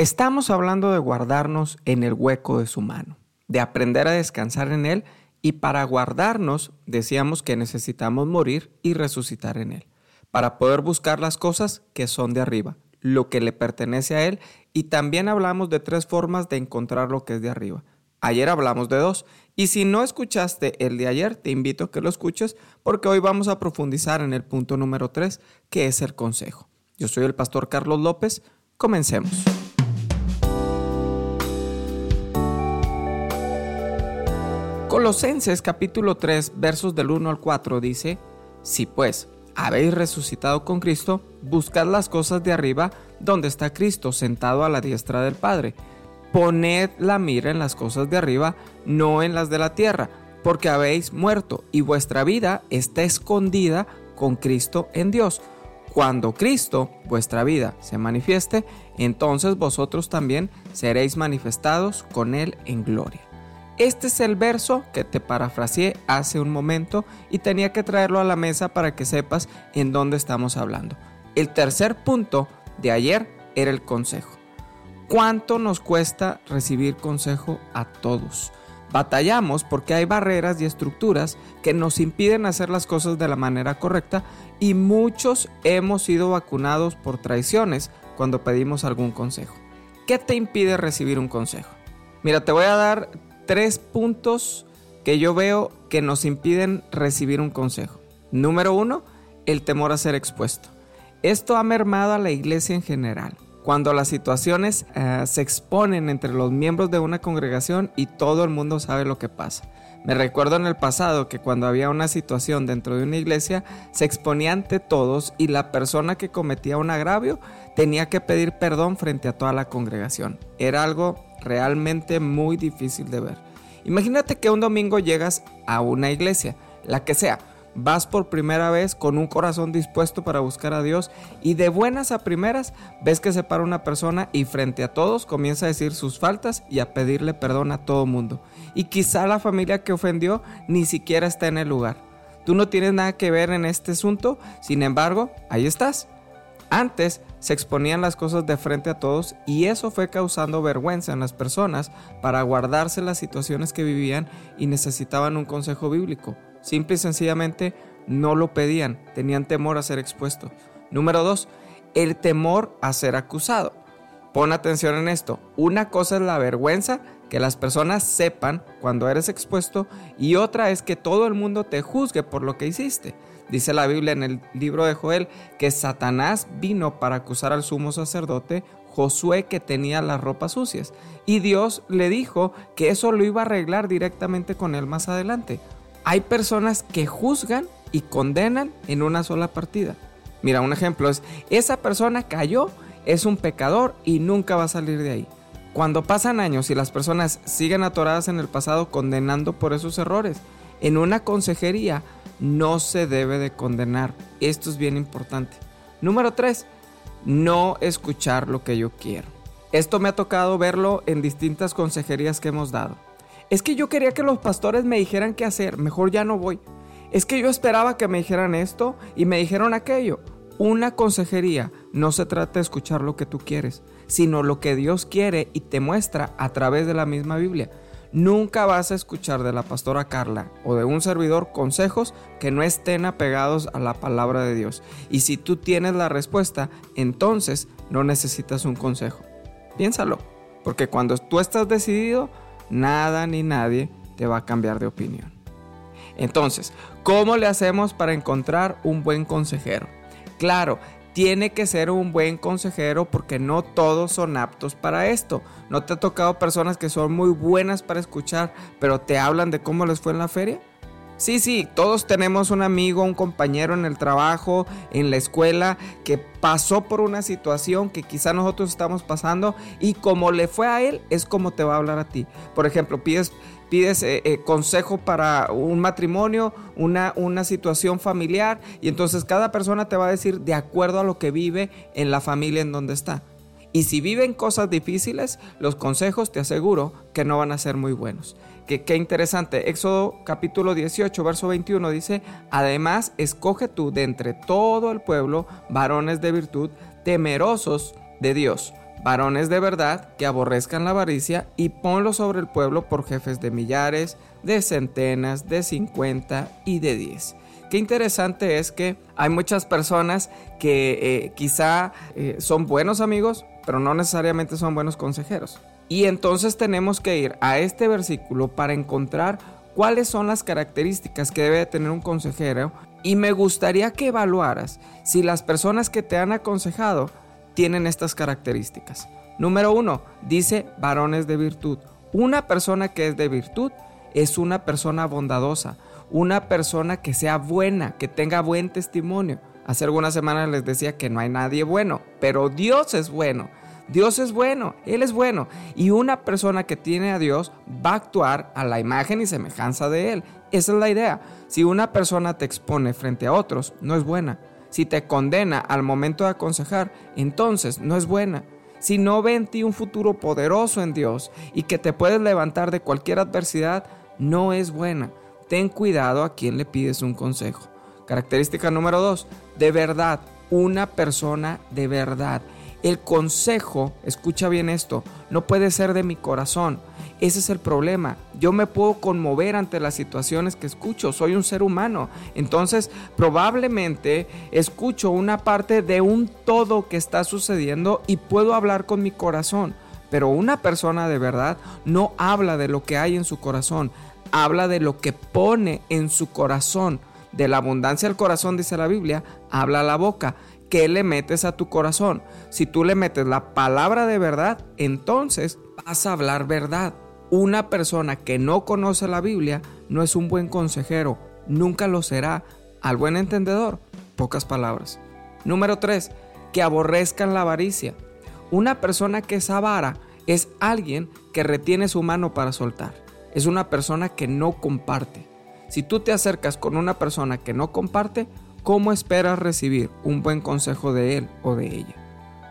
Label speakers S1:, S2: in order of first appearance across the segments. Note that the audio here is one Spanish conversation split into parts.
S1: Estamos hablando de guardarnos en el hueco de su mano, de aprender a descansar en Él y para guardarnos decíamos que necesitamos morir y resucitar en Él, para poder buscar las cosas que son de arriba, lo que le pertenece a Él y también hablamos de tres formas de encontrar lo que es de arriba. Ayer hablamos de dos y si no escuchaste el de ayer te invito a que lo escuches porque hoy vamos a profundizar en el punto número tres que es el consejo. Yo soy el pastor Carlos López, comencemos. Colosenses capítulo 3 versos del 1 al 4 dice, Si pues habéis resucitado con Cristo, buscad las cosas de arriba donde está Cristo sentado a la diestra del Padre. Poned la mira en las cosas de arriba, no en las de la tierra, porque habéis muerto y vuestra vida está escondida con Cristo en Dios. Cuando Cristo, vuestra vida, se manifieste, entonces vosotros también seréis manifestados con Él en gloria. Este es el verso que te parafraseé hace un momento y tenía que traerlo a la mesa para que sepas en dónde estamos hablando. El tercer punto de ayer era el consejo. ¿Cuánto nos cuesta recibir consejo a todos? Batallamos porque hay barreras y estructuras que nos impiden hacer las cosas de la manera correcta y muchos hemos sido vacunados por traiciones cuando pedimos algún consejo. ¿Qué te impide recibir un consejo? Mira, te voy a dar tres puntos que yo veo que nos impiden recibir un consejo. Número uno, el temor a ser expuesto. Esto ha mermado a la iglesia en general. Cuando las situaciones eh, se exponen entre los miembros de una congregación y todo el mundo sabe lo que pasa. Me recuerdo en el pasado que cuando había una situación dentro de una iglesia, se exponía ante todos y la persona que cometía un agravio tenía que pedir perdón frente a toda la congregación. Era algo realmente muy difícil de ver. Imagínate que un domingo llegas a una iglesia, la que sea, vas por primera vez con un corazón dispuesto para buscar a Dios y de buenas a primeras ves que se para una persona y frente a todos comienza a decir sus faltas y a pedirle perdón a todo mundo. Y quizá la familia que ofendió ni siquiera está en el lugar. Tú no tienes nada que ver en este asunto, sin embargo, ahí estás. Antes se exponían las cosas de frente a todos y eso fue causando vergüenza en las personas para guardarse las situaciones que vivían y necesitaban un consejo bíblico. Simple y sencillamente no lo pedían, tenían temor a ser expuesto. Número dos, el temor a ser acusado. Pon atención en esto. Una cosa es la vergüenza que las personas sepan cuando eres expuesto y otra es que todo el mundo te juzgue por lo que hiciste. Dice la Biblia en el libro de Joel que Satanás vino para acusar al sumo sacerdote Josué que tenía las ropas sucias. Y Dios le dijo que eso lo iba a arreglar directamente con él más adelante. Hay personas que juzgan y condenan en una sola partida. Mira, un ejemplo es, esa persona cayó, es un pecador y nunca va a salir de ahí. Cuando pasan años y las personas siguen atoradas en el pasado condenando por esos errores, en una consejería no se debe de condenar. Esto es bien importante. Número 3. No escuchar lo que yo quiero. Esto me ha tocado verlo en distintas consejerías que hemos dado. Es que yo quería que los pastores me dijeran qué hacer, mejor ya no voy. Es que yo esperaba que me dijeran esto y me dijeron aquello. Una consejería no se trata de escuchar lo que tú quieres, sino lo que Dios quiere y te muestra a través de la misma Biblia. Nunca vas a escuchar de la pastora Carla o de un servidor consejos que no estén apegados a la palabra de Dios. Y si tú tienes la respuesta, entonces no necesitas un consejo. Piénsalo, porque cuando tú estás decidido, nada ni nadie te va a cambiar de opinión. Entonces, ¿cómo le hacemos para encontrar un buen consejero? Claro, tiene que ser un buen consejero porque no todos son aptos para esto. ¿No te ha tocado personas que son muy buenas para escuchar, pero te hablan de cómo les fue en la feria? Sí, sí, todos tenemos un amigo, un compañero en el trabajo, en la escuela, que pasó por una situación que quizá nosotros estamos pasando y como le fue a él, es como te va a hablar a ti. Por ejemplo, pides, pides eh, eh, consejo para un matrimonio, una, una situación familiar y entonces cada persona te va a decir de acuerdo a lo que vive en la familia en donde está. Y si viven cosas difíciles, los consejos te aseguro que no van a ser muy buenos. Que, qué interesante. Éxodo capítulo 18, verso 21 dice, además, escoge tú de entre todo el pueblo varones de virtud, temerosos de Dios, varones de verdad que aborrezcan la avaricia y ponlo sobre el pueblo por jefes de millares, de centenas, de cincuenta y de diez. Qué interesante es que hay muchas personas que eh, quizá eh, son buenos amigos, pero no necesariamente son buenos consejeros. Y entonces tenemos que ir a este versículo para encontrar cuáles son las características que debe tener un consejero y me gustaría que evaluaras si las personas que te han aconsejado tienen estas características. Número uno, dice varones de virtud. Una persona que es de virtud es una persona bondadosa, una persona que sea buena, que tenga buen testimonio. Hace algunas semanas les decía que no hay nadie bueno, pero Dios es bueno. Dios es bueno, Él es bueno. Y una persona que tiene a Dios va a actuar a la imagen y semejanza de Él. Esa es la idea. Si una persona te expone frente a otros, no es buena. Si te condena al momento de aconsejar, entonces no es buena. Si no ve en ti un futuro poderoso en Dios y que te puedes levantar de cualquier adversidad, no es buena ten cuidado a quien le pides un consejo. Característica número dos, de verdad, una persona de verdad. El consejo, escucha bien esto, no puede ser de mi corazón. Ese es el problema. Yo me puedo conmover ante las situaciones que escucho. Soy un ser humano. Entonces, probablemente escucho una parte de un todo que está sucediendo y puedo hablar con mi corazón. Pero una persona de verdad no habla de lo que hay en su corazón, habla de lo que pone en su corazón. De la abundancia del corazón, dice la Biblia, habla la boca. ¿Qué le metes a tu corazón? Si tú le metes la palabra de verdad, entonces vas a hablar verdad. Una persona que no conoce la Biblia no es un buen consejero, nunca lo será. Al buen entendedor, pocas palabras. Número 3. Que aborrezcan la avaricia. Una persona que es avara es alguien que retiene su mano para soltar es una persona que no comparte. Si tú te acercas con una persona que no comparte, ¿cómo esperas recibir un buen consejo de él o de ella?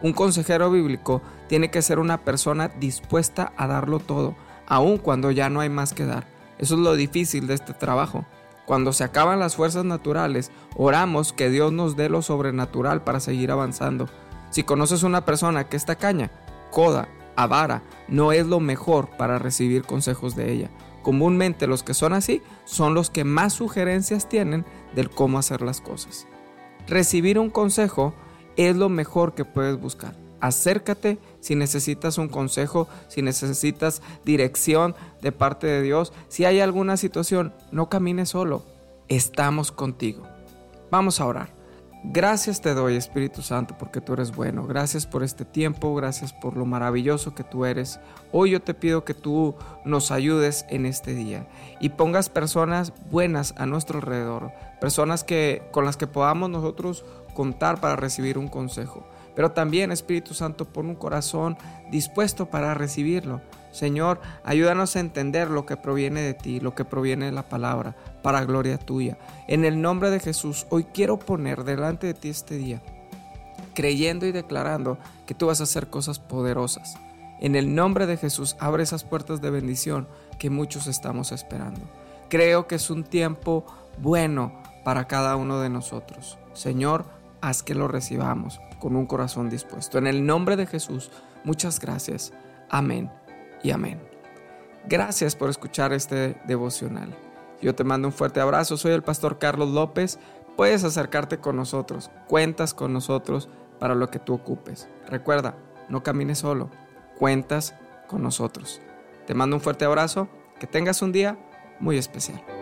S1: Un consejero bíblico tiene que ser una persona dispuesta a darlo todo, aun cuando ya no hay más que dar. Eso es lo difícil de este trabajo. Cuando se acaban las fuerzas naturales, oramos que Dios nos dé lo sobrenatural para seguir avanzando. Si conoces una persona que está caña, coda, avara no es lo mejor para recibir consejos de ella. Comúnmente los que son así son los que más sugerencias tienen del cómo hacer las cosas. Recibir un consejo es lo mejor que puedes buscar. Acércate si necesitas un consejo, si necesitas dirección de parte de Dios, si hay alguna situación, no camines solo, estamos contigo. Vamos a orar. Gracias te doy, Espíritu Santo, porque tú eres bueno. Gracias por este tiempo, gracias por lo maravilloso que tú eres. Hoy yo te pido que tú nos ayudes en este día y pongas personas buenas a nuestro alrededor, personas que con las que podamos nosotros contar para recibir un consejo. Pero también, Espíritu Santo, pon un corazón dispuesto para recibirlo. Señor, ayúdanos a entender lo que proviene de ti, lo que proviene de la palabra, para gloria tuya. En el nombre de Jesús, hoy quiero poner delante de ti este día, creyendo y declarando que tú vas a hacer cosas poderosas. En el nombre de Jesús, abre esas puertas de bendición que muchos estamos esperando. Creo que es un tiempo bueno para cada uno de nosotros. Señor, haz que lo recibamos con un corazón dispuesto. En el nombre de Jesús, muchas gracias. Amén y amén. Gracias por escuchar este devocional. Yo te mando un fuerte abrazo, soy el pastor Carlos López. Puedes acercarte con nosotros, cuentas con nosotros para lo que tú ocupes. Recuerda, no camines solo, cuentas con nosotros. Te mando un fuerte abrazo, que tengas un día muy especial.